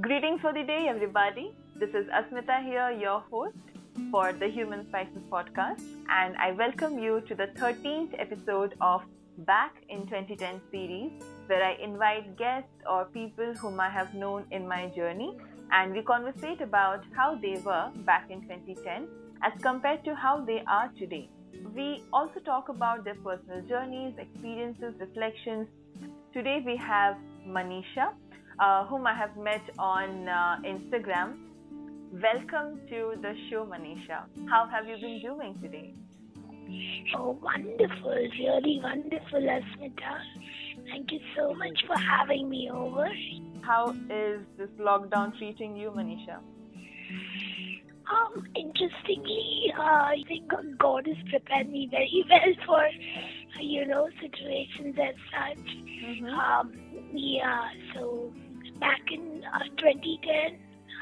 Greetings for the day, everybody. This is Asmita here, your host for the Human Spices podcast, and I welcome you to the 13th episode of Back in 2010 series, where I invite guests or people whom I have known in my journey, and we conversate about how they were back in 2010 as compared to how they are today. We also talk about their personal journeys, experiences, reflections. Today we have Maneesha uh, whom I have met on uh, Instagram. Welcome to the show, Maneesha. How have you been doing today? Oh, wonderful, really wonderful, Asmita. Thank you so much for having me over. How is this lockdown treating you, Maneesha? Um, interestingly, uh, I think God has prepared me very well for, you know, situations as such. Mm-hmm. Um, yeah, so back in uh, 2010,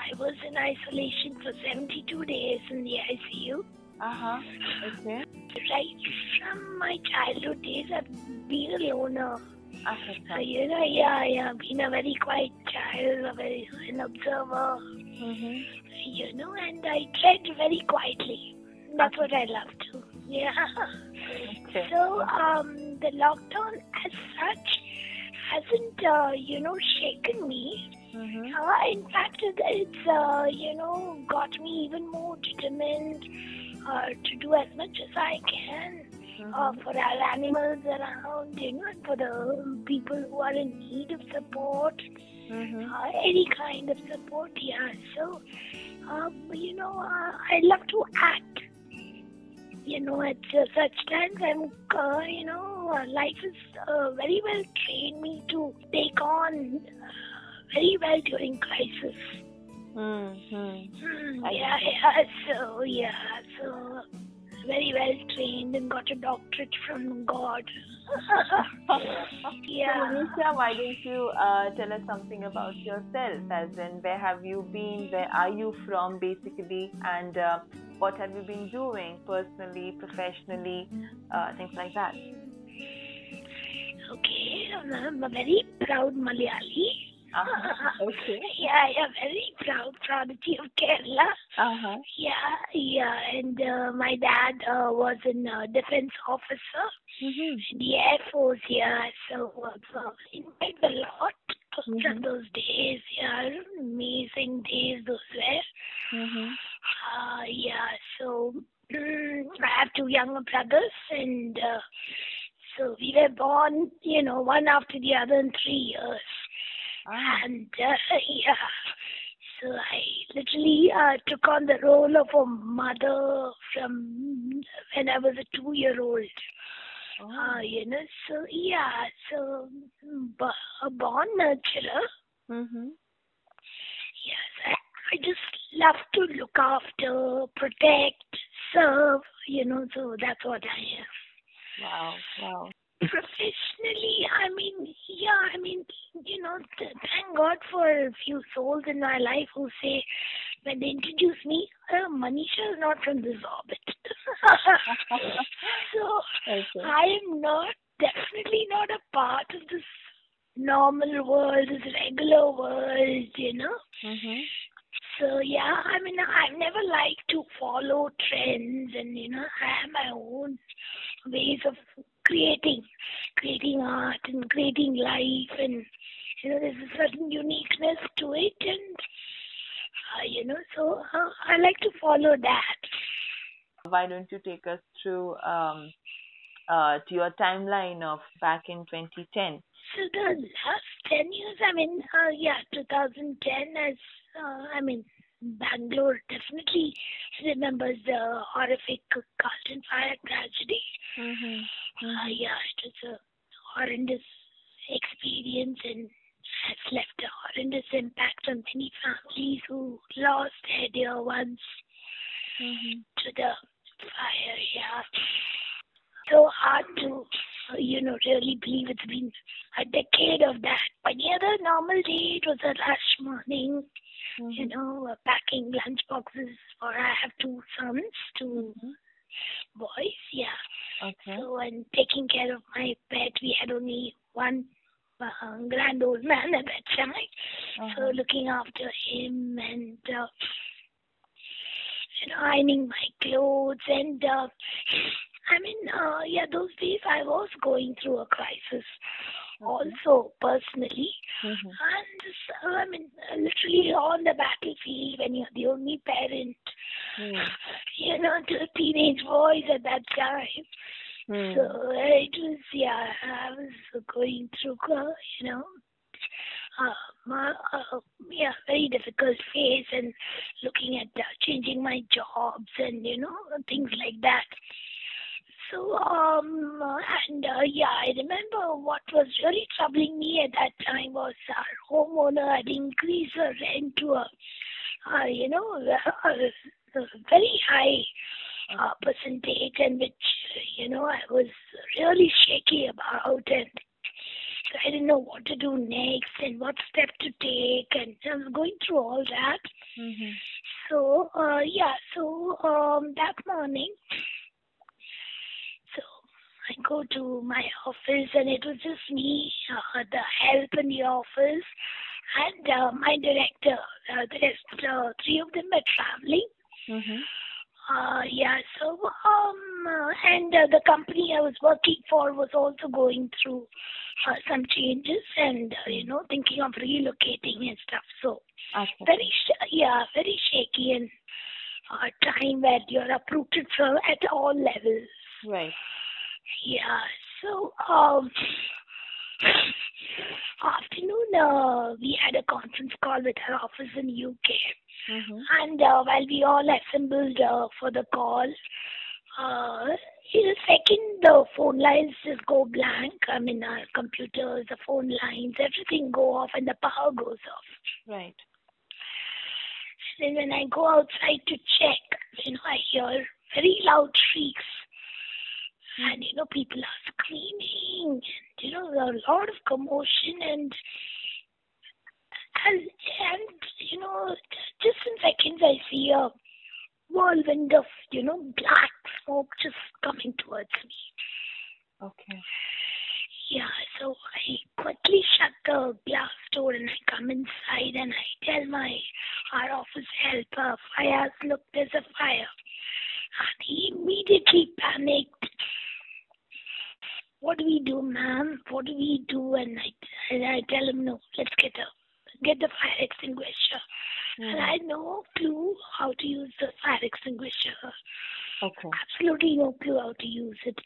I was in isolation for 72 days in the ICU. Uh huh. Okay. Right from my childhood days, I've been a loner. Okay. So, you know, yeah, yeah, been a very quiet child, a very an observer. Mm-hmm. You know, and I tread very quietly. That's what I love to. Yeah. Okay. So, um, the lockdown as such hasn't, uh, you know, shaken me. Mm-hmm. Uh, in fact, it's, uh, you know, got me even more determined uh, to do as much as I can mm-hmm. uh, for our animals around, you know, and for the people who are in need of support, mm-hmm. uh, any kind of support, yeah. So, um, you know, uh, I love to act you know, at uh, such times, I'm, uh, you know, uh, life has uh, very well trained me to take on uh, very well during crisis. Mm-hmm. Mm, yeah, yeah, so, yeah, so very well trained and got a doctorate from God. Yeah. So, Maneesha, why don't you uh, tell us something about yourself? As in, where have you been? Where are you from, basically? And uh, what have you been doing personally, professionally, uh, things like that? Okay, I'm a very proud Malayali. Uh-huh. Okay. yeah, I am very proud prodigy of Kerala. Uh-huh. Yeah, yeah, and uh, my dad uh, was a uh, defense officer Mm-hmm. in the Air Force. Yeah, so uh, enjoyed a lot Mhm. from those days. Yeah, amazing days those were. Mm-hmm. Uh, yeah, so mm, I have two younger brothers, and uh, so we were born, you know, one after the other in three years. And uh, yeah, so I literally uh, took on the role of a mother from when I was a two-year-old. Oh. Uh, you know, so yeah, so mm, b- a born nurturer. Mm-hmm. Yes, I, I just love to look after, protect, serve. You know, so that's what I am. Wow. Wow. Professionally, I mean, yeah, I mean, you know, th- thank God for a few souls in my life who say, when they introduce me, uh, Maneesha is not from this orbit. so Okay. I am not, definitely not a part of this normal world, this regular world, you know. Mm-hmm. So yeah, I mean, I've never liked to follow trends, and you know, I have my own ways of creating, creating art and creating life, and you know, there's a certain uniqueness to it, and uh, you know, so uh, I like to follow that. Why don't you take us through um, uh, to your timeline of back in 2010? So the last ten years, I mean, uh, yeah, 2010 as, uh, I mean, Bangalore definitely remembers the horrific Carlton fire tragedy. Mm-hmm. Uh, yeah, it was a horrendous experience and has left a horrendous impact on many families who lost their dear ones Mm-hmm. to the fire. Yeah, so hard to, you know, really believe it's been a decade of that. But yeah, the normal day it was a rush morning. You know, uh, packing lunch boxes for I have two sons, 2 Mhm. boys. Yeah. Okay. So and taking care of my pet. We had only one uh, grand old man at that time. Uh-huh. So looking after him and uh, you know, ironing my clothes and uh, I mean, uh, yeah, those days I was going through a crisis also personally. Mhm. And so, I mean, uh, literally on the battlefield when you're the only parent, Mm. you know, to a teenage boys at that time. Mm. So uh, it was, yeah, I was going through, uh, you know, um, uh, uh, yeah, very difficult phase and looking at uh, changing my jobs and, you know, things like that. So, um, and uh, yeah, I remember what was really troubling me at that time was our homeowner had increased the rent to a, uh, you know, a, a very high uh, percentage, and which, you know, I was really shaky about, and I didn't know what to do next and what step to take, and I was going through all that. Mhm. So, uh, yeah, so um, that morning, I go to my office and it was just me, uh, the help in the office, and uh, my director. Uh, the rest, uh, three of them were traveling. Mhm. Uh, yeah, so, um, uh, and uh, the company I was working for was also going through uh, some changes and, uh, you know, thinking of relocating and stuff. So, Okay. very sh- yeah very shaky and uh, time where you're uprooted from at all levels Right. Yeah so um afternoon uh, we had a conference call with our office in uk Mhm. and uh, while we all assembled uh, for the call uh, in a second the phone lines just go blank i mean our computers the phone lines everything go off and the power goes off Right. Then when I go outside to check, you know, I hear very loud shrieks. And, you know, people are screaming. And, you know, there's a lot of commotion and, and, and, you know, just in seconds I see a whirlwind of, you know, black smoke just coming towards me. Okay. Yeah, so I quickly shut the glass door and I come inside and I tell my our office helper, fires, look, there's a fire. And he immediately panicked. What do we do, ma'am? What do we do? And I, and I tell him, no, let's get a get the fire extinguisher. And Mhm. I no clue how to use the fire extinguisher. Okay. Absolutely no clue how to use it.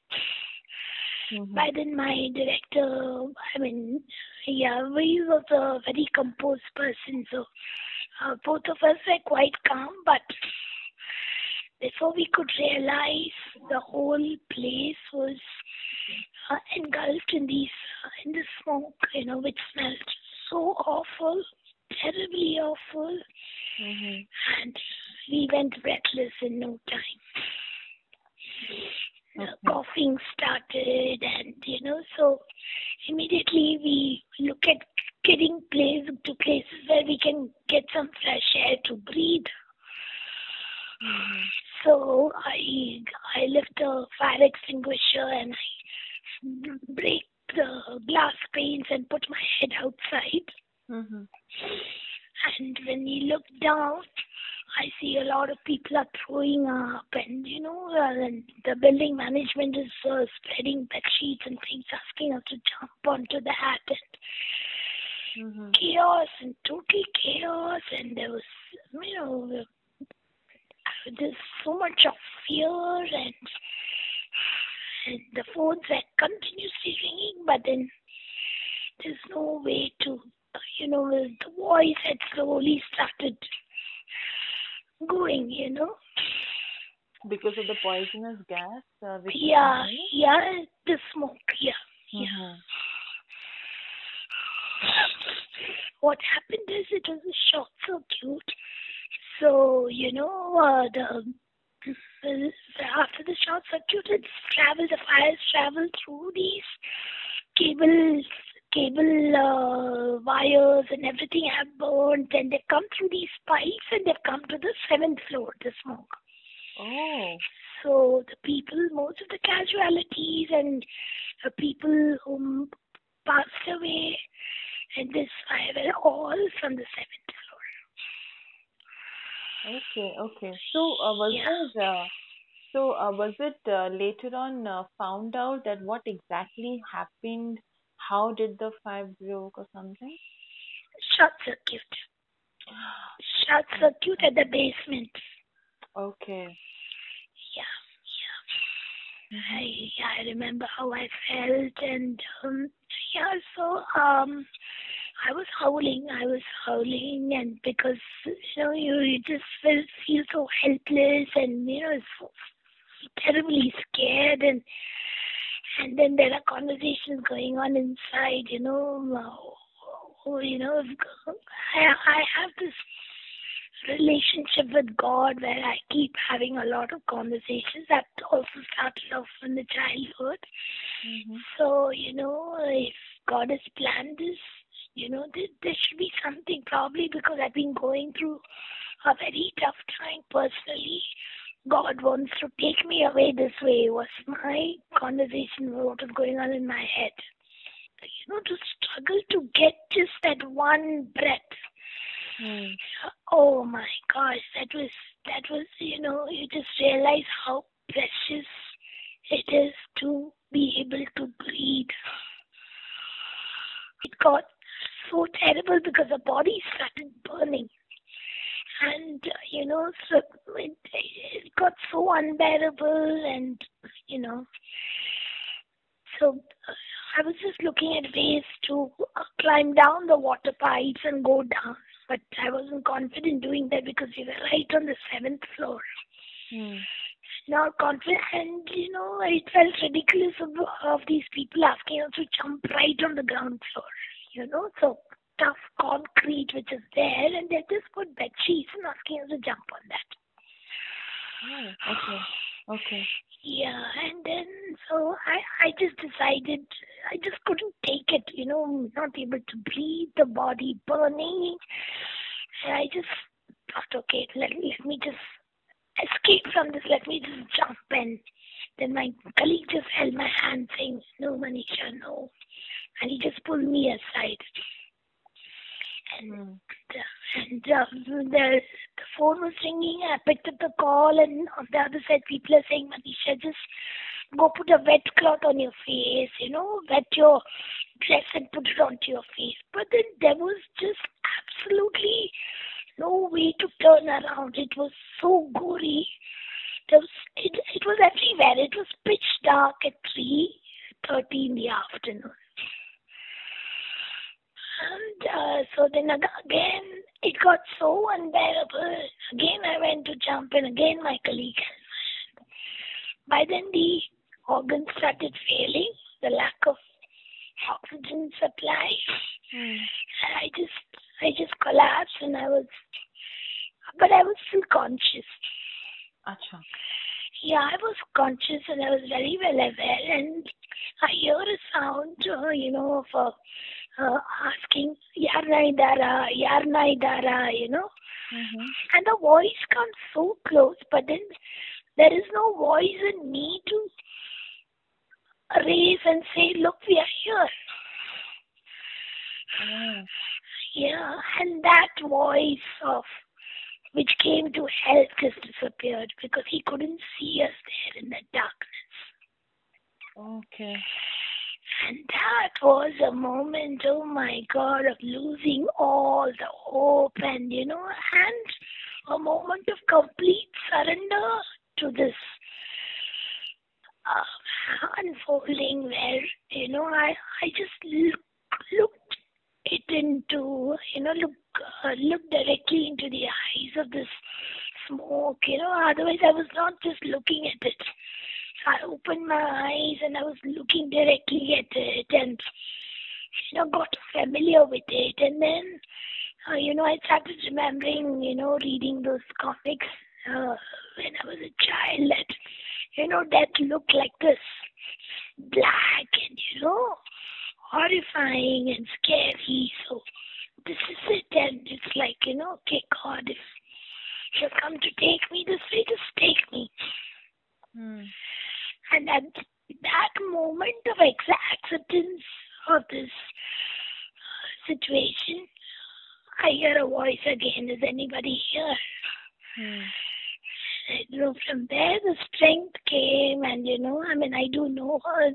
Mhm. By then, my director, I mean, yeah, he was a very composed person, so uh, both of us were quite calm, but before we could realize, the whole place was uh, engulfed in these uh, in the smoke, you know, which smelled so awful, terribly awful, Mhm. and we went breathless in no time. The Okay. coughing started, and you know, so immediately we look at getting place to places where we can get some fresh air to breathe. Mhm. So I I lift the fire extinguisher and I break the glass panes and put my head outside. Mhm. And when you look down, I see a lot of people are throwing up, and you know, uh, and the building management is uh, spreading bed sheets and things, asking us to jump onto that, and Mhm. chaos and total chaos, and there was, you know, uh, there's so much of fear, and the phones are continuously ringing, but then there's no way to, you know, the voice had slowly started going, you know. Because of the poisonous gas. Uh, Yeah, yeah, the smoke, yeah, yeah. Mhm. What happened is it was a short circuit. So, you know, uh, the after the short circuit, it's traveled, the fires travel through these cables, cable uh, wires and everything have burned and they've come through these pipes and they've come to the seventh floor, the smoke. Oh. So the people, most of the casualties and uh, people who passed away in this fire were all from the seventh. Okay, okay. So, uh, was Yeah. there, uh, so uh, was it uh, later on uh, found out that what exactly happened? How did the fire broke or something? Short circuit. Short circuit at the basement. Okay. Yeah, yeah. Mhm. I yeah, I remember how I felt and um yeah, so um I was howling, I was howling and because you know, you, you just feel feel so helpless and you know, so terribly scared and and then there are conversations going on inside, you know, uh, you know, I I have this relationship with God where I keep having a lot of conversations that also started off in the childhood. Mhm. So, you know, if God has planned this, you know, there, there should be something probably because I've been going through a very tough time personally. God wants to take me away this way was my conversation with what was going on in my head. You know, to struggle to get just that one breath Hmm. Oh my gosh, that was that was you know you just realize how precious it is to be able to breathe. It got so terrible because the body started burning, and uh, you know so it, it got so unbearable, and you know so. Uh, I was just looking at ways to uh, climb down the water pipes and go down but I wasn't confident doing that because we were right on the seventh floor. Hmm. Not confident, and you know, it felt ridiculous of, of these people asking us to jump right on the ground floor. You know, so tough concrete which is there, and they just put bed sheets and asking us to jump on that. Oh, okay. Okay. Yeah, and then so I I just decided I just couldn't take it, you know, not able to breathe, the body burning. And I just thought, okay, let let me just escape from this, let me just jump in. Then my colleague just held my hand saying, No Maneesha, no. And he just pulled me aside. And Hmm. and uh, the, the phone was ringing. I picked up the call, and on the other side, people are saying, Maneesha, just go put a wet cloth on your face, you know, wet your dress and put it onto your face. But then there was just absolutely no way to turn around. It was so gory. There was, it, it was everywhere. It was pitch dark at 3.30 in the afternoon. And uh, so then again, it got so unbearable. Again, I went to jump in. Again, my colleague. By then, the organs started failing. The lack of oxygen supply. Hmm. I just, I just collapsed, and I was, but I was still conscious. Acha. Yeah, I was conscious and I was very well aware, and I hear a sound, uh, you know, of uh, asking, Yarna idara, Yarna idara, you know, Mhm. and the voice comes so close, but then there is no voice in me to raise and say, Look, we are here. Oh. Yeah, and that voice of which came to help just disappeared because he couldn't see us there in the darkness. Okay. And that was a moment, oh my God, of losing all the hope and, you know, and a moment of complete surrender to this uh, unfolding where, you know, I, I just look, looked it into, you know, look, uh, look directly into the eyes of this smoke, you know, otherwise I was not just looking at it. I opened my eyes and I was looking directly at it and, you know, got familiar with it. And then, uh, you know, I started remembering, you know, reading those comics uh, when I was a child that, you know, that looked like this black and, you know, horrifying and scary. So this is it. And it's like, you know, okay, God, if you've come to take me this way, just take me. Hmm. And at that moment of acceptance of this situation, I hear a voice again. Is anybody here? Hmm. you know, from there the strength came, and you know, I mean, I do know her.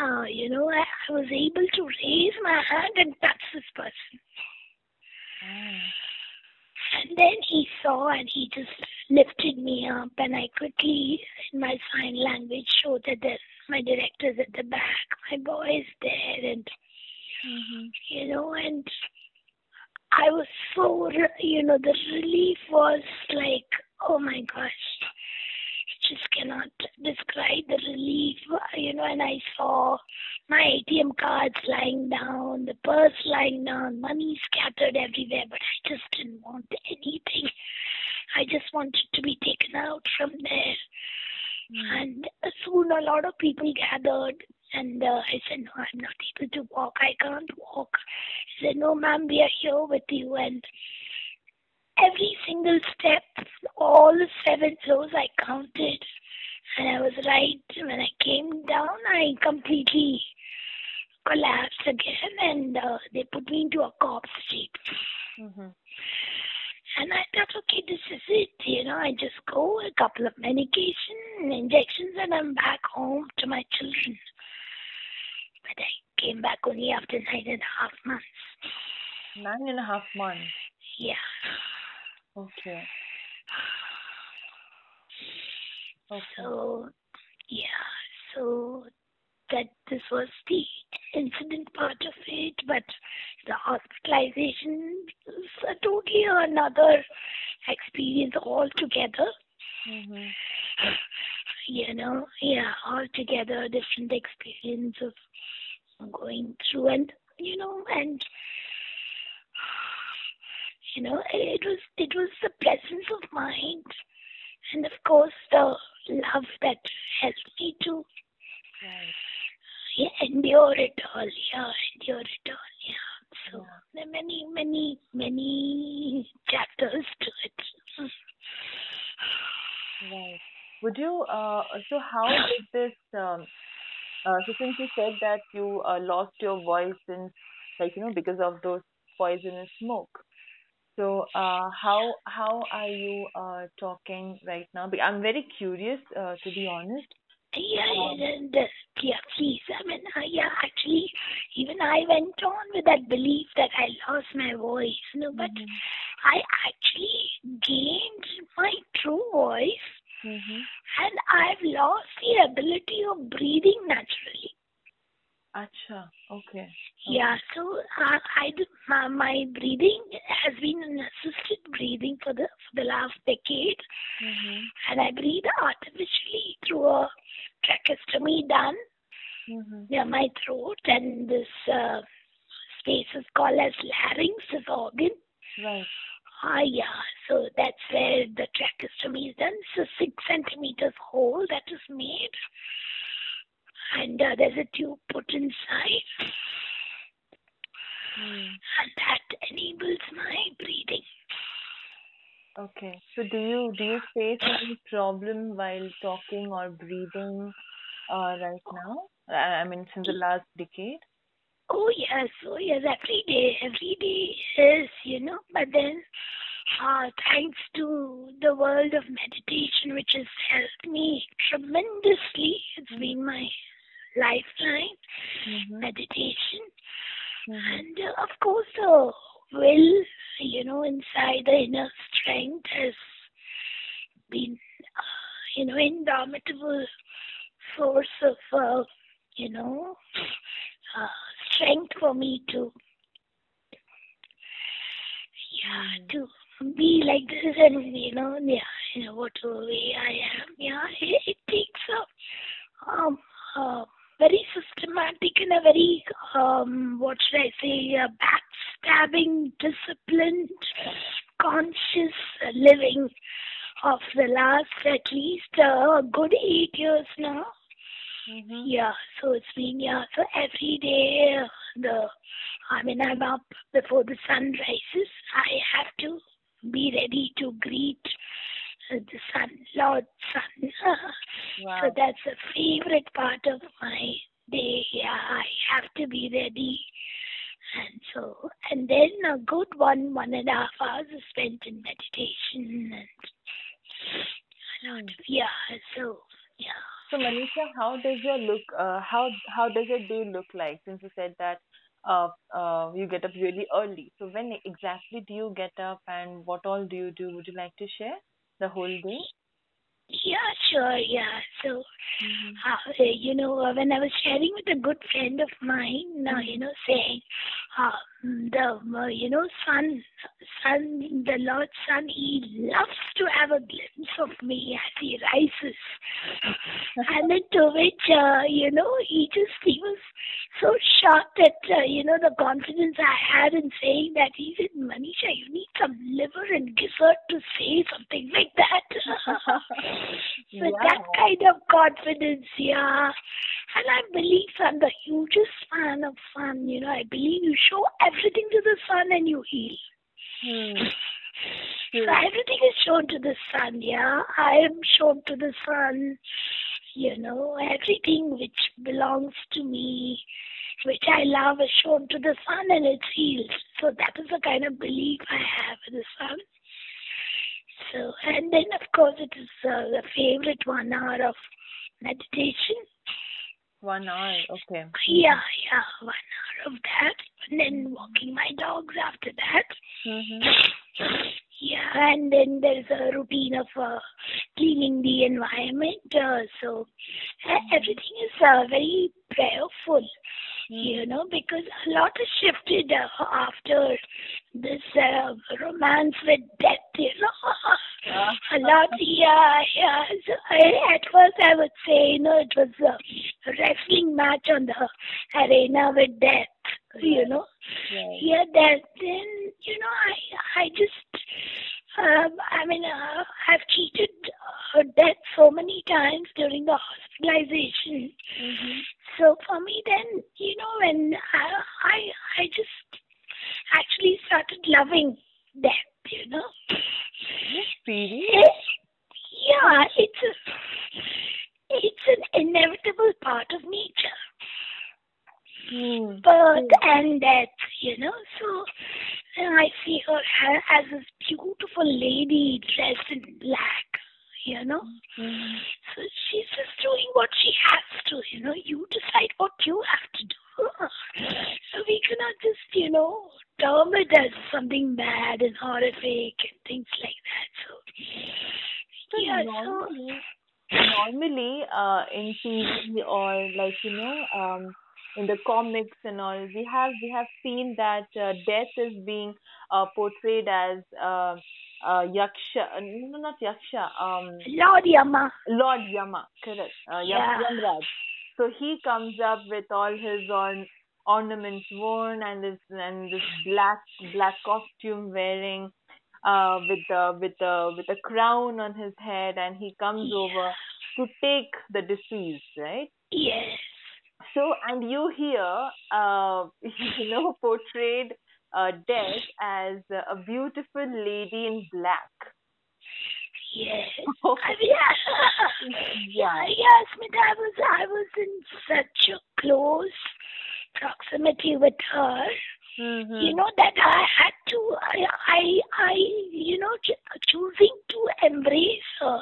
Uh, you know, I, I was able to raise my hand and touch this person. Ah. And then he saw and he just lifted me up, and I quickly, in my sign language, showed that there's my director's at the back, my boy is there, and Mhm. you know, and I was so, you know, the relief was like, oh my gosh, just cannot describe the relief, you know, and I saw my ATM cards lying down, the purse lying down, money scattered everywhere, but I just didn't want anything. I just wanted to be taken out from there. Hmm. And soon a lot of people gathered, and uh, I said, No, I'm not able to walk. I can't walk. He said, No, ma'am, we are here with you. And every single step, all the seven floors, I counted. And I was right. When I came down, I completely collapsed again, and uh, they put me into a corpse seat. Mhm. And I thought, okay, this is it. You know, I just go a couple of medication, injections, and I'm back home to my children. But I came back only after nine and a half months. Nine and a half months. Yeah. Okay. Okay. So, yeah. So that this was the incident part of it, but the hospitalization is a totally another experience altogether. Mhm. you know, yeah, altogether a different experience of going through and you know and you know it was it was the presence of mind and of course the love that helped me to Right. yeah, endure it all yeah endure it all yeah so Yeah. there are many many many chapters to it Right. Would you, uh, so how did this, um, uh, so since you said that you uh, lost your voice in, like, you know, because of those poisonous smoke. So, uh, how how are you uh, talking right now? Be- I'm very curious, uh, to be honest. Yeah, and, yeah, please. I mean, uh, yeah, actually, even I went on with that belief that I lost my voice, you know, but Mhm. I actually gained my true voice Mhm. and I've lost the ability of breathing naturally. Acha. Okay. Yeah, so uh, I do, my, my breathing has been an assisted breathing for the for the last decade, Mhm. and I breathe artificially through a tracheostomy done Mhm. near my throat, and this uh, space is called as larynx, this organ. Right. Ah, yeah, so that's where the tracheostomy is done. It's a six centimeters hole that is made, and uh, there's a tube put inside, Mm. and that enables my breathing. Okay. So do you do you face any problem while talking or breathing uh, right now? I mean, since the last decade? Oh yes, oh yes, every day, every day is, you know, but then uh, thanks to the world of meditation which has helped me tremendously, it's been my lifeline, Mm-hmm. meditation. Mm-hmm. And uh, of course the will, you know, inside the inner strength has been, uh, you know, indomitable source of, uh, you know, uh, strength for me to, yeah, Mm. to be like this and, you know, yeah, you know, whatever way I am, yeah, it, it takes a, um, uh, very systematic and a very, um, what should I say, backstabbing, disciplined, conscious living of the last at least a good eight years now. Mm-hmm. Yeah, so it's been yeah. So every day, uh, the I mean, I'm up before the sun rises. I have to be ready to greet uh, the sun, Lord Sun. Wow. So that's a favorite part of my day. Yeah, I have to be ready. And so, and then a good one, one and a half hours is spent in meditation and Hmm. yeah. So yeah. So Maneesha, how does your look? Uh, how how does your day look like? Since you said that uh, uh, you get up really early. So when exactly do you get up, and what all do you do? Would you like to share the whole day? Yeah, sure. Yeah. So, Mm-hmm. uh, you know, uh, when I was sharing with a good friend of mine, uh, you know, saying, uh, the, uh, you know, sun, sun, the Lord Sun, he loves to have a glimpse of me as he rises. and then to which, uh, you know, he just, he was so shocked at, uh, you know, the confidence I had in saying that. He said, Maneesha, you need some liver and gizzard to say something like that. so Yeah. that kind of confidence, yeah. And I believe I'm the hugest fan of fun You know, I believe you show everything to the sun and you heal. Hmm. So everything is shown to the sun, yeah. I am shown to the sun. You know, everything which belongs to me, which I love, is shown to the sun and it's healed. So that is the kind of belief I have in the sun. So, and then of course it is uh, the favorite one hour of meditation. One hour. Okay. Yeah, yeah, one hour of that, and then walking my dogs after that. Mm-hmm. Yeah, and then there's a routine of uh, cleaning the environment. Uh, so everything is uh, very prayerful, you know, because a lot has shifted uh, after this uh, romance with death, you know. a lot, yeah, yeah. So I, at first, I would say, you know, it was a wrestling match on the arena with death, you know. Right. Yeah, that then you know I I just um, I mean uh, I've cheated uh, death so many times during the hospitalization. Mm-hmm. So for me then you know when I I, I just actually started loving death. You know. Really? Yeah, it's a it's an inevitable part of nature. Hmm. birth and death, you know. So and I see her as this beautiful lady dressed in black, you know. Mhm. So she's just doing what she has to, you know. You decide what you have to do. So we cannot just, you know, term it as something bad and horrific and things like that. So, So yeah, so normally, normally, uh, in TV or like you know, um, in the comics and all, we have we have seen that uh, death is being uh, portrayed as uh, uh, yaksha, uh, no, not yaksha, um, Lord Yama. Lord Yama, correct, uh, Yeah. Yamraj. So he comes up with all his on ornaments worn and this and this black black costume wearing, uh, with the with the with a crown on his head, and he comes over to take the deceased, right? Yes. So, and you here, uh, you know, portrayed uh, death as a beautiful lady in black. Yes. I mean, yeah, Yeah. yeah, Smita, I was, I was in such a close proximity with her. Mm-hmm. You know that I had to, I, I, I you know, ch- choosing to embrace her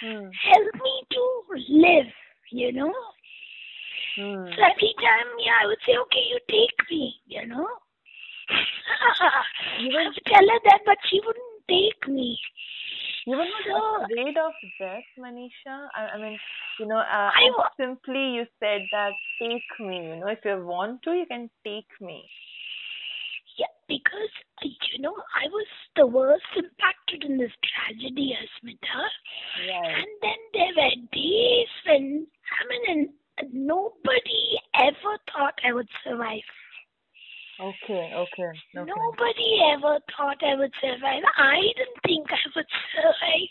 Hmm. helped me to live. You know, Hmm. so every time, yeah, I would say, okay, you take me. You know. You I would tell her that, but she wouldn't take me. you were not So- afraid of death, Maneesha. I, I mean, you know, uh, I wa- simply you said that take me. You know, if you want to, you can take me. Yeah, because you know I was the worst impacted in this tragedy, Asmita. Right. And then there were days when I mean, and nobody ever thought I would survive. Okay. Okay. Okay. Nobody ever thought I would survive. I didn't think I would survive,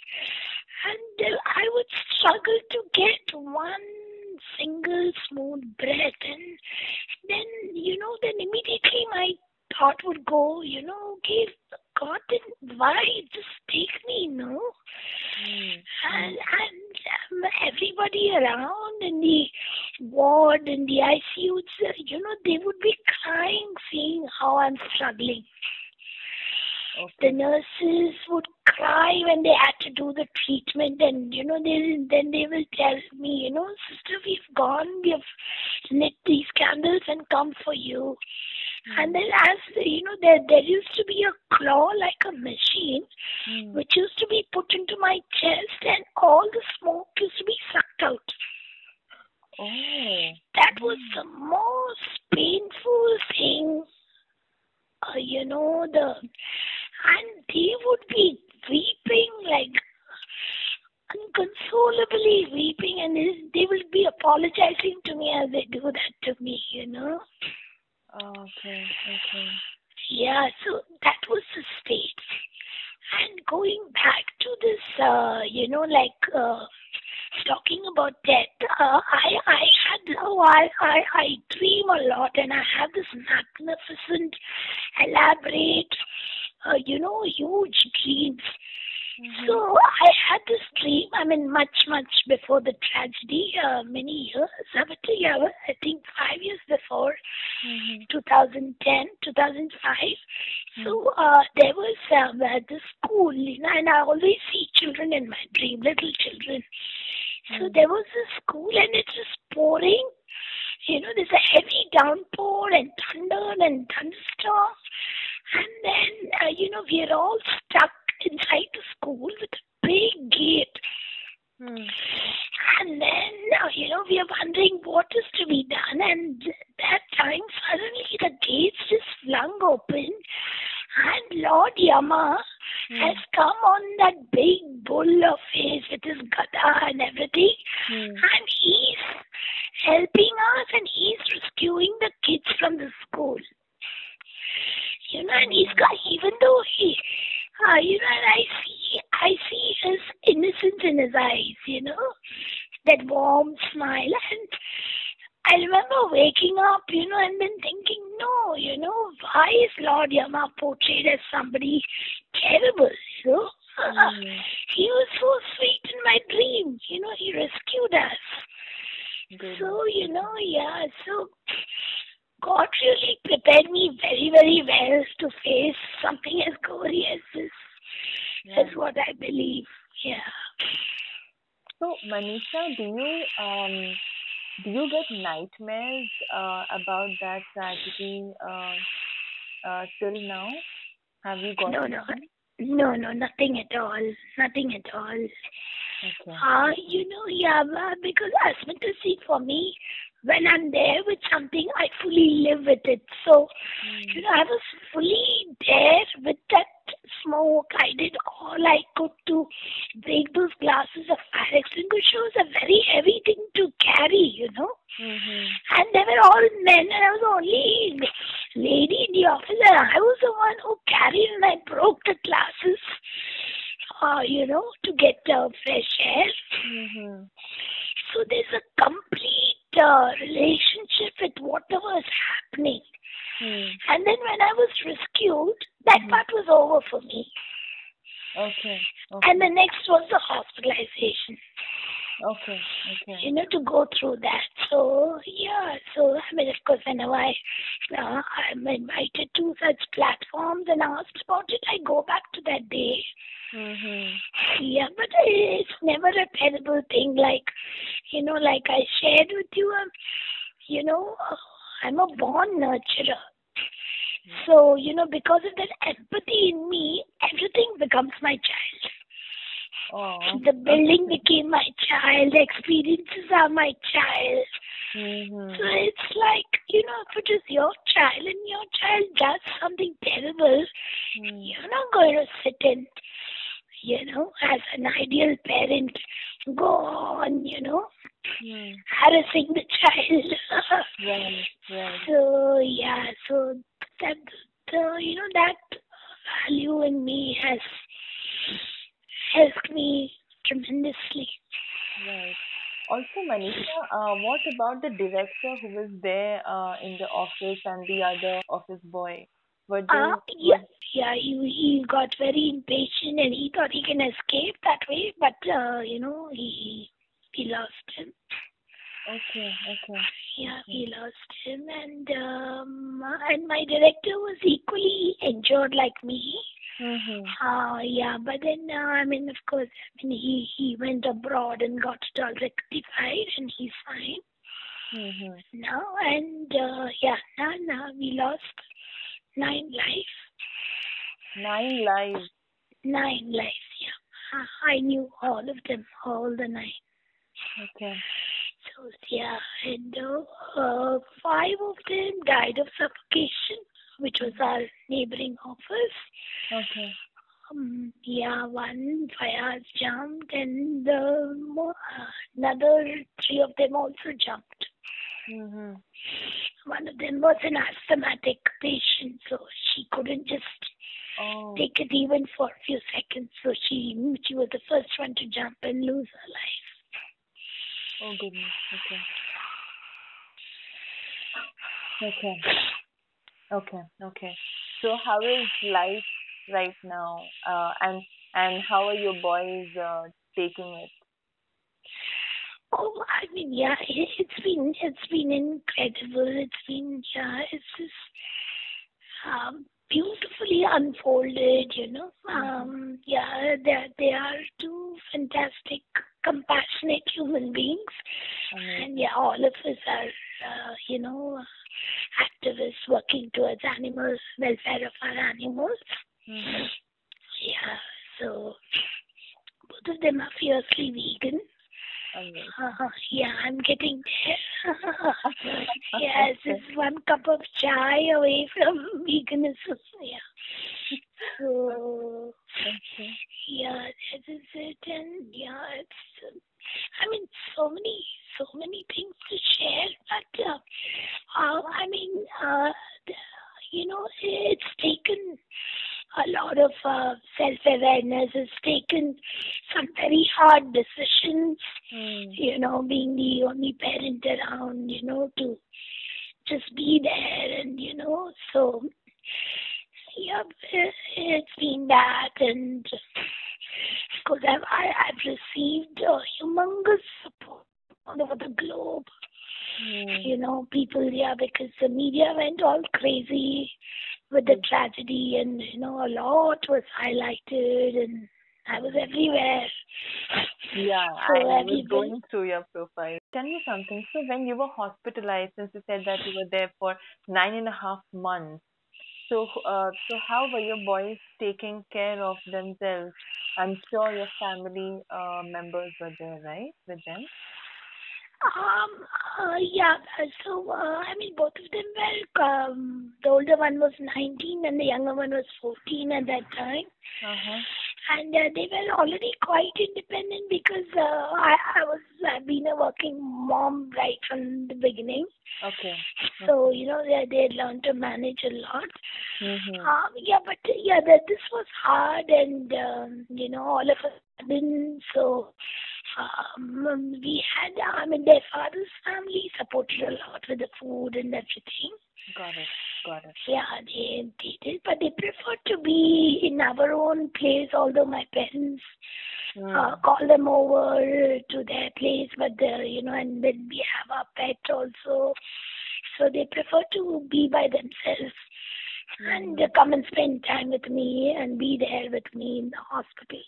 and I would struggle to get one single smooth breath, and then you know, then immediately my thought would go, you know, okay, God, then why just take me, no? Hmm. and, and um, everybody around in the ward in the ICU, it's, you know, they would be crying seeing how I'm struggling. The nurses would cry when they had to do the treatment, and you know, they then they will tell me, you know, sister, we've gone, we've lit these candles and come for you. And then, as you know, there there used to be a claw like a machine, Hmm. which used to be put into my chest, and all the smoke used to be sucked out. Oh. That was the most painful thing. Uh, you know the, and they would be weeping like inconsolably weeping, and they, they will be apologizing to me as they do that to me. You know. Okay. Okay. Yeah, so that was the state. And going back to this, uh, you know, like uh, talking about death, uh, I I had oh, I, I I dream a lot, and I have this magnificent, elaborate, uh, you know, huge dreams. Mhm. So I had this dream. I mean, much much before the tragedy, uh, many years, uh, but yeah, I think five years before. Mhm. 2010, 2005. So uh, there was um, uh, the school, you know, and I always see children in my dream, little children. So Mm. there was a school, and it was pouring. You know, there's a heavy downpour and thunder and thunderstorm, and then uh, you know we are all stuck inside the school with a big gate. Hmm. And then, uh, you know, we are wondering what is to be done. And that time, suddenly the gates just flung open, and Hmm. has come on that big bull of his with his gada and everything, Hmm. and he's helping us and he's rescuing the kids from the school. You know, and he's got, even though he, uh, you know, and I see, I see his innocence in his eyes, you know, that warm smile. And I remember waking up, you know, and then thinking, no, you know, why is Lord Yama portrayed as somebody terrible, you know? Hmm. he was so sweet in my dream, you know, he rescued us. Good. So, you know, yeah, so God really prepared me very, very well to face something as gory as this. Yeah. That's what I believe. Yeah. So, Maneesha, do you um do you get nightmares uh, about that tragedy uh, uh, till now? Have you got No, no. No, no, nothing at all. Nothing at all. Okay. Uh, you know, yeah, uh, because see, for me, when I'm there with something, I fully live with it. So, you know, I was fully there with that smoke. I did all I could to break those glasses of fire extinguisher. It was a very heavy thing to carry, you know. Mm-hmm. And they were all men, and I was the only lady in the office, and I was the one who carried and I broke the glasses, uh, you know, to get uh, fresh air. Mm-hmm. So there's a complete uh, relationship with whatever is happening. Hmm. And then when I was rescued, that Mhm. part was over for me. Okay. Okay. And the next was the hospitalization. Okay. Okay. you know, to go through that. So yeah, so I mean, of course, whenever I uh, I'm invited to such platforms and asked about it, I go back to that day. Mm-hmm. Yeah, but it's never a terrible thing. Like, you know, like I shared with you, um, you know, uh, I'm a born nurturer. So, you know, because of that empathy in me, everything becomes my child. Oh. The building became my child, the experiences are my child. Mm-hmm. So it's like, you know, if it is your child and your child does something terrible, Mm. you're not going to sit and, you know, as an ideal parent, go on, you know, Mm. harassing the child. Right. Right. so, yeah, so that, the, you know, that value in me has helped me tremendously. Right. Also, Maneesha, uh, what about the director who was there uh, in the office and the other office boy? Were they? Uh, yeah, yeah, he he got very impatient and he thought he can escape that way, but uh, you know he he lost him. Okay, okay. Yeah, we lost him, and um, and my director was equally injured like me. Mm-hmm. Uh, yeah, but then uh, I mean, of course, I mean he he went abroad and got it all rectified, and he's fine Mm-hmm. now. And uh, yeah, now now we lost nine lives, Nine lives. nine lives. Yeah, I, I knew all of them, all the nine. Okay. So yeah, and uh, uh, five of them died of suffocation, which was our neighboring office. Okay. Um, yeah, one fire jumped, and the uh, another three of them also jumped. Mm-hmm. One of them was an asthmatic patient, so she couldn't just Oh. take it even for a few seconds. So she she was the first one to jump and lose her life. Oh goodness. Okay. Okay. Okay. Okay. So how is life right now? Uh, and and how are your boys uh, taking it? Oh, I mean, yeah, it, it's been it's been incredible. It's been yeah, it's just um, beautifully unfolded. You know, um, yeah, they they are two fantastic, compassionate human beings, Amazing. and yeah, all of us are uh, you know activists working towards animals welfare of our animals. Mhm. Yeah, so both of them are fiercely vegan. Yeah, I'm getting yes, it's one cup of chai away from veganism. Yeah. So, Okay. yeah, that is it. And yeah, it's, I mean, so many, so many things to share. But, uh, uh, I mean, uh, you know, it's taken a lot of uh, self-awareness. has taken some very hard decisions Mm. you know, being the only parent around, you know, to just be there and, you know, so, yeah, it's been that and because I've, I, I've received uh, humongous support all over the globe, Mm. you know, people, yeah, because the media went all crazy with the tragedy and, you know, a lot was highlighted and I was everywhere. Yeah, So I was everybody- going through your profile. Tell me something. So when you were hospitalized, since you said that you were there for nine and a half months, so uh, so how were your boys taking care of themselves? I'm sure your family uh, members were there, right, with them? Um, uh, yeah, uh, so, uh, I mean, both of them were, um, the older one was 19 and the younger one was 14 at that time. Uh-huh. And uh, they were already quite independent because uh, I, I was, I've been a working mom right from the beginning. Okay. So, you know, they, they had learned to manage a lot. Mm-hmm. Um, yeah, but yeah, that this was hard, and um, you know, all of a sudden, so um, we had. I mean, their father's family supported a lot with the food and everything. Got it. Got it. Yeah, they they did, but they preferred to be in our own place. Although my parents Mm. uh, call them over to their place, but uh, you know, and then we have our pet also. So they prefer to be by themselves and uh, come and spend time with me and be there with me in the hospital.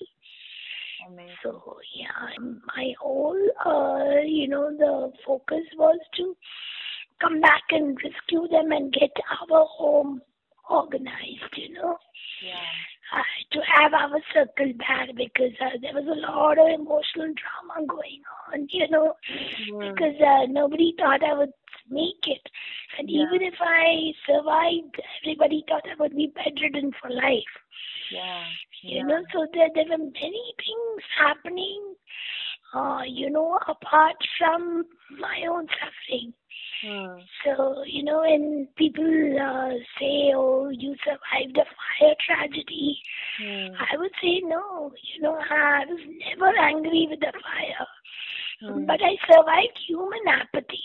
Amazing. So yeah, my whole, uh, you know, the focus was to come back and rescue them and get our home organized, you know Yeah. uh, to have our circle back because uh, there was a lot of emotional drama going on, you know, because uh, nobody thought I would make it. And Yeah. even if I survived, everybody thought I would be bedridden for life. Yeah. You Yeah. know, so there, there were many things happening, uh, you know, apart from my own suffering. Mm. So, you know, when people uh, say, oh, you survived a fire tragedy, Mm. I would say no. You know, I was never angry with the fire, Mm. but I survived human apathy.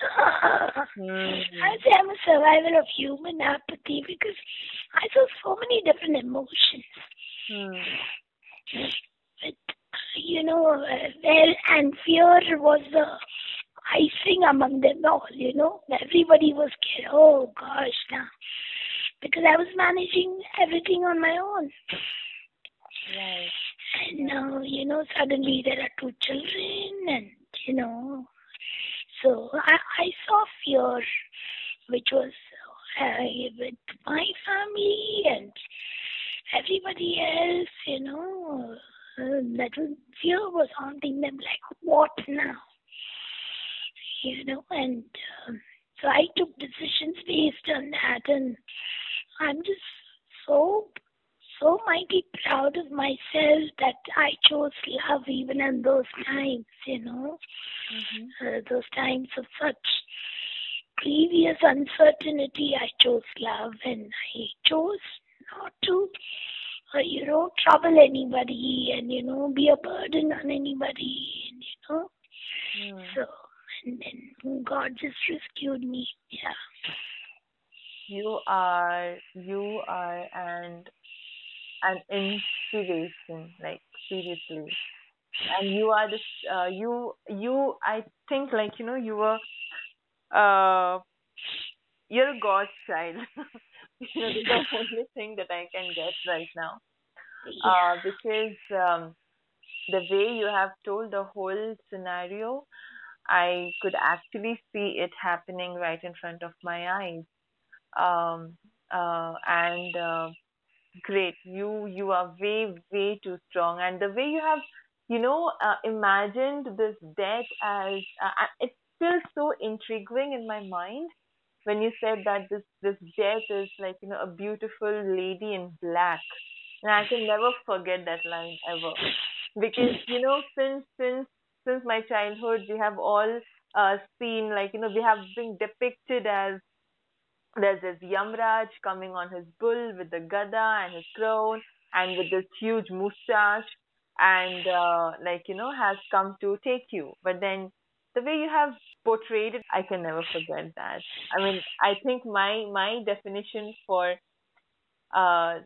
Mm. I say I'm a survivor of human apathy because I saw so many different emotions. Mm. But, you know, uh, well, and fear was the ice among them all, you know. Everybody was scared. Oh gosh, now. Because I was managing everything on my own. Right. And now, you know, suddenly there are two children and, you know, so I, I saw fear, which was uh, with my family and everybody else, you know, uh, that fear was haunting them like, what now? You know, and um, so I took decisions based on that, and I'm just so, so mighty proud of myself that I chose love even in those times, you know, Mm-hmm. uh, those times of such previous uncertainty. I chose love, and I chose not to uh, you know, trouble anybody and, you know, be a burden on anybody, and, you know. Mm. So, and then God just rescued me. Yeah. You are you are and an inspiration, like seriously. And you are this uh, you you I think like you know you were uh you're a God's child. you know, this is the only thing that I can get right now. Yeah. Uh, because um, the way you have told the whole scenario, I could actually see it happening right in front of my eyes. Um, uh, and uh, great, you you are way way too strong, and the way you have, you know, uh, imagined this death as uh, it's still so intriguing in my mind when you said that this this death is like you know a beautiful lady in black and I can never forget that line ever. Because, you know, since since since my childhood we have all uh seen like, you know, we have been depicted as there's this Yamraj coming on his bull with the gada and his crown and with this huge mustache and uh, like, you know, has come to take you. But then the way you have portrayed it, I can never forget that. I mean, I think my my definition for uh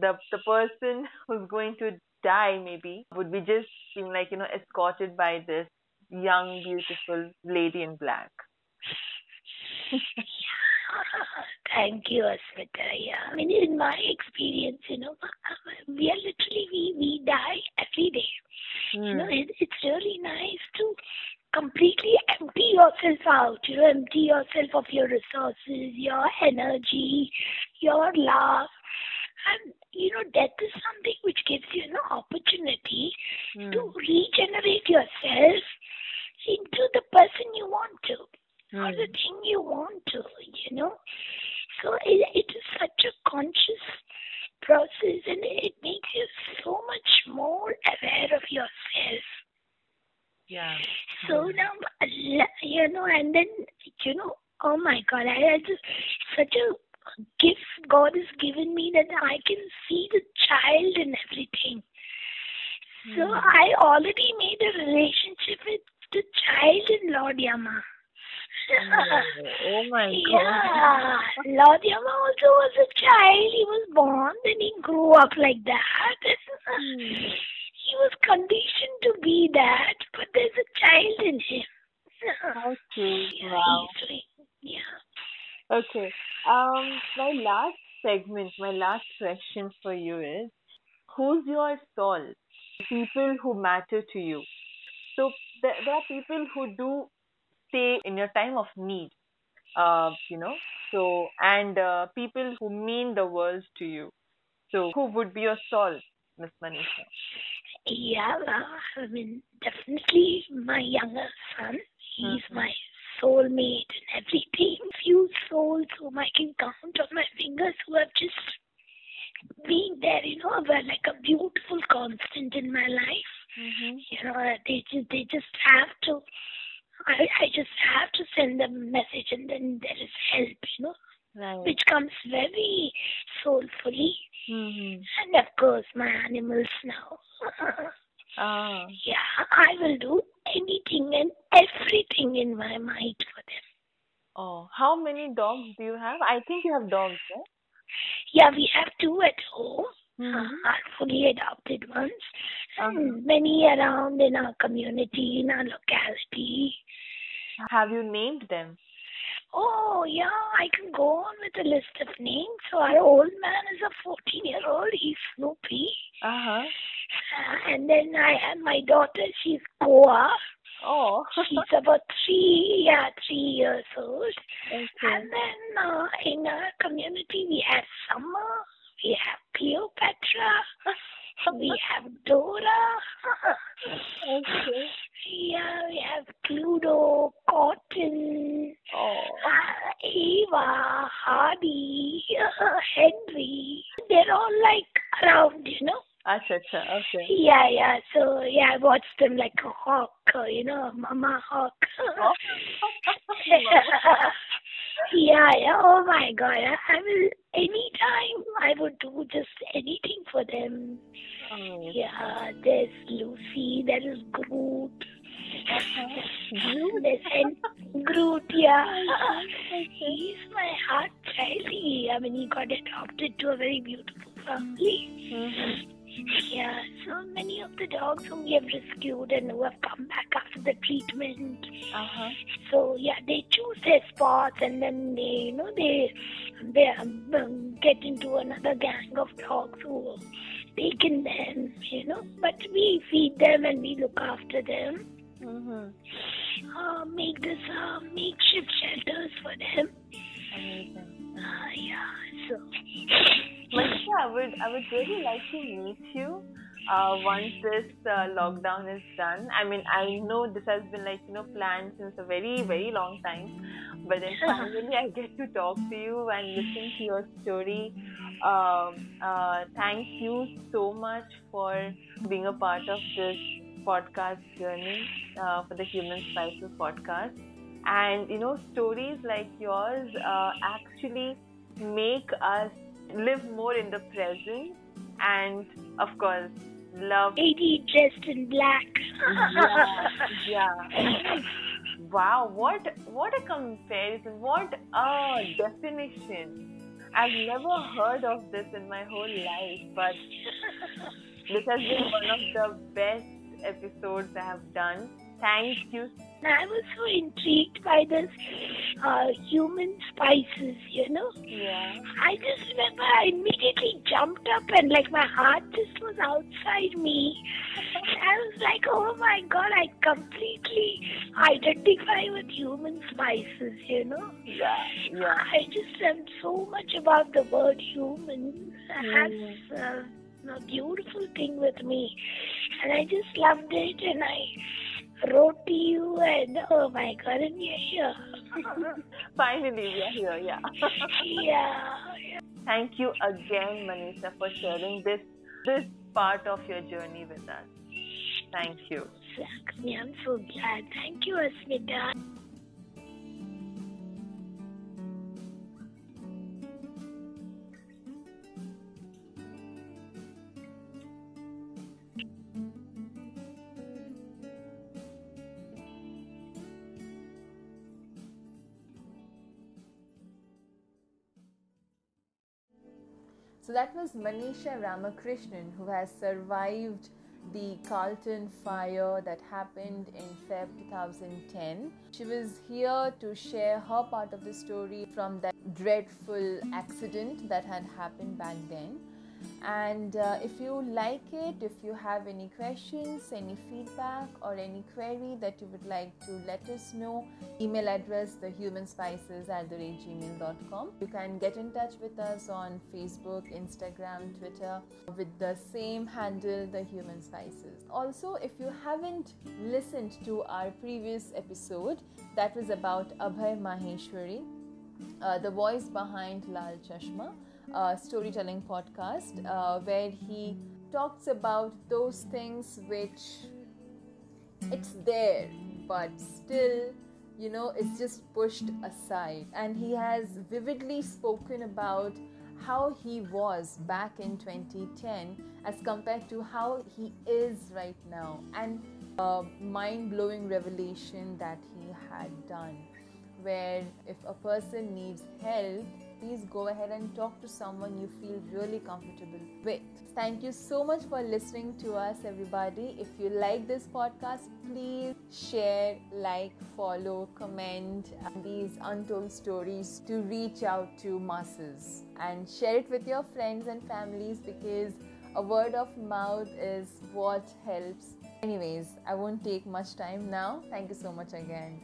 the the person who's going to die maybe would be just being like you know escorted by this young beautiful lady in black Thank you, Asmita. Yeah, I mean, in my experience, you know, we are literally we we die every day. You know, Hmm. it, it's really nice to completely empty yourself out. You know, empty yourself of your resources, your energy, your love, and you know, death is something which gives you an opportunity Hmm. to regenerate yourself into the person you want to or the Hmm. thing you want to, you know. So it, it is such a conscious process and it makes you so much more aware of yourself. yeah So Hmm. now, you know, and then, you know, oh my God, I had just such a gift God has given me that I can see the child in everything. So Hmm. I already made a relationship with the child in Lord Yama. Oh, oh my Yeah, Lord Yama also was a child. He was born, then he grew up like that. Hmm. he was conditioned to be that, but there's a child in him. Yeah, Wow. yeah. Okay. Um, my last segment, my last question for you is, who's your soul? People who matter to you. So there, there are people who do stay in your time of need. Uh, you know. So and uh, people who mean the world to you. So who would be your soul, Miss Maneesha? Yeah, uh, I mean, definitely my younger son. He's Mhm. my soulmate and everything. Few souls whom I can count on my fingers who have just been there, you know, were like a beautiful constant in my life. Mm-hmm. You know, they just they just have to. I I just have to send them a message, and then there is help, you know, Right. which comes very soulfully. Mm-hmm. And of course, my animals now. Ah. Yeah, I will do anything and everything in my mind for them. Oh, how many dogs do you have? I think you have dogs, right? Yeah, we have two at home, Mm-hmm. uh, our fully adopted ones, and many around in our community, in our locality. have you named them? Oh, yeah, I can go on with a list of names. So our old man is a 14 year old. He's Snoopy. Uh-huh. Uh, and then I have my daughter. She's Goa. Oh. She's about three, yeah, three years old. okay. And then uh, in our community, we have Summer, we have Cleopatra, we have Dora. Okay. yeah, we have Cluedo, Cotton, Oh. uh, Eva, Hardy, Henry. They're all like around, you know. Acha, acha. Okay. Yeah, yeah. So yeah, I watch them like a hawk, uh, you know, mama hawk. Oh. yeah, yeah. Oh my God, I, I will anytime I would do just anything for them. Oh. Yeah, there's Lucy, there is Groot. Groot? There's and Groot, yeah. Okay. He's my heart child. He, I mean, he got adopted to a very beautiful family. Mhm. Yeah, so many of the dogs whom we have rescued and who have come back the treatment. Uh-huh. So yeah, they choose their spots and then they, you know, they they um, um, get into another gang of dogs who in them, you know. But we feed them and we look after them. Mhm. Uh, make this uh, makeshift shelters for them. Amazing. Uh, yeah, so Maneesha, I would I would really like to meet you uh, once this uh, lockdown is done. I mean, I know this has been like you know planned since a very very long time, but then finally I get to talk to you and listen to your story. Um, uh, thank you so much for being a part of this podcast journey uh, for the Human Spices podcast. And you know, stories like yours uh, actually make us live more in the present and of course love lady dressed in black. yeah, yeah. wow what what a comparison what a definition i've never heard of this in my whole life but this has been one of the best episodes i have done thank you I was so intrigued by this uh, human spices, you know. yeah I just remember I immediately jumped up and like my heart just was outside me. I was like, oh my god, I completely identify with human spices, you know. yeah yeah I just am so much about the word human. It has uh, a beautiful thing with me. And I just loved it and I wrote to you and oh my god, and you're here. finally we are here yeah yeah. thank you again maneesha for sharing this this part of your journey with us thank you Exactly. I'm so glad. Thank you, Asmita. That was Maneesha Ramakrishnan, who has survived the Carlton fire that happened in Feb 2010. She was here to share her part of the story from that dreadful accident that had happened back then. And uh, if you like it, if you have any questions, any feedback, or any query that you would like to let us know, email address thehumanspices at the gmail.com. You can get in touch with us on Facebook, Instagram, Twitter with the same handle, The Human Spices. Also, if you haven't listened to our previous episode, that was about Abhay Maheshwari, uh, the voice behind Lal Chashma uh, storytelling podcast uh, where he talks about those things which it's there but still you know it's just pushed aside. And he has vividly spoken about how he was back in 2010 as compared to how he is right now and a mind-blowing revelation that he had done where if a person needs help please go ahead and talk to someone you feel really comfortable with. Thank you so much for listening to us, everybody. If you like this podcast, please share, like, follow, comment these untold stories to reach out to masses and share it with your friends and families because a word of mouth is what helps. Anyways, I won't take much time now. Thank you so much again.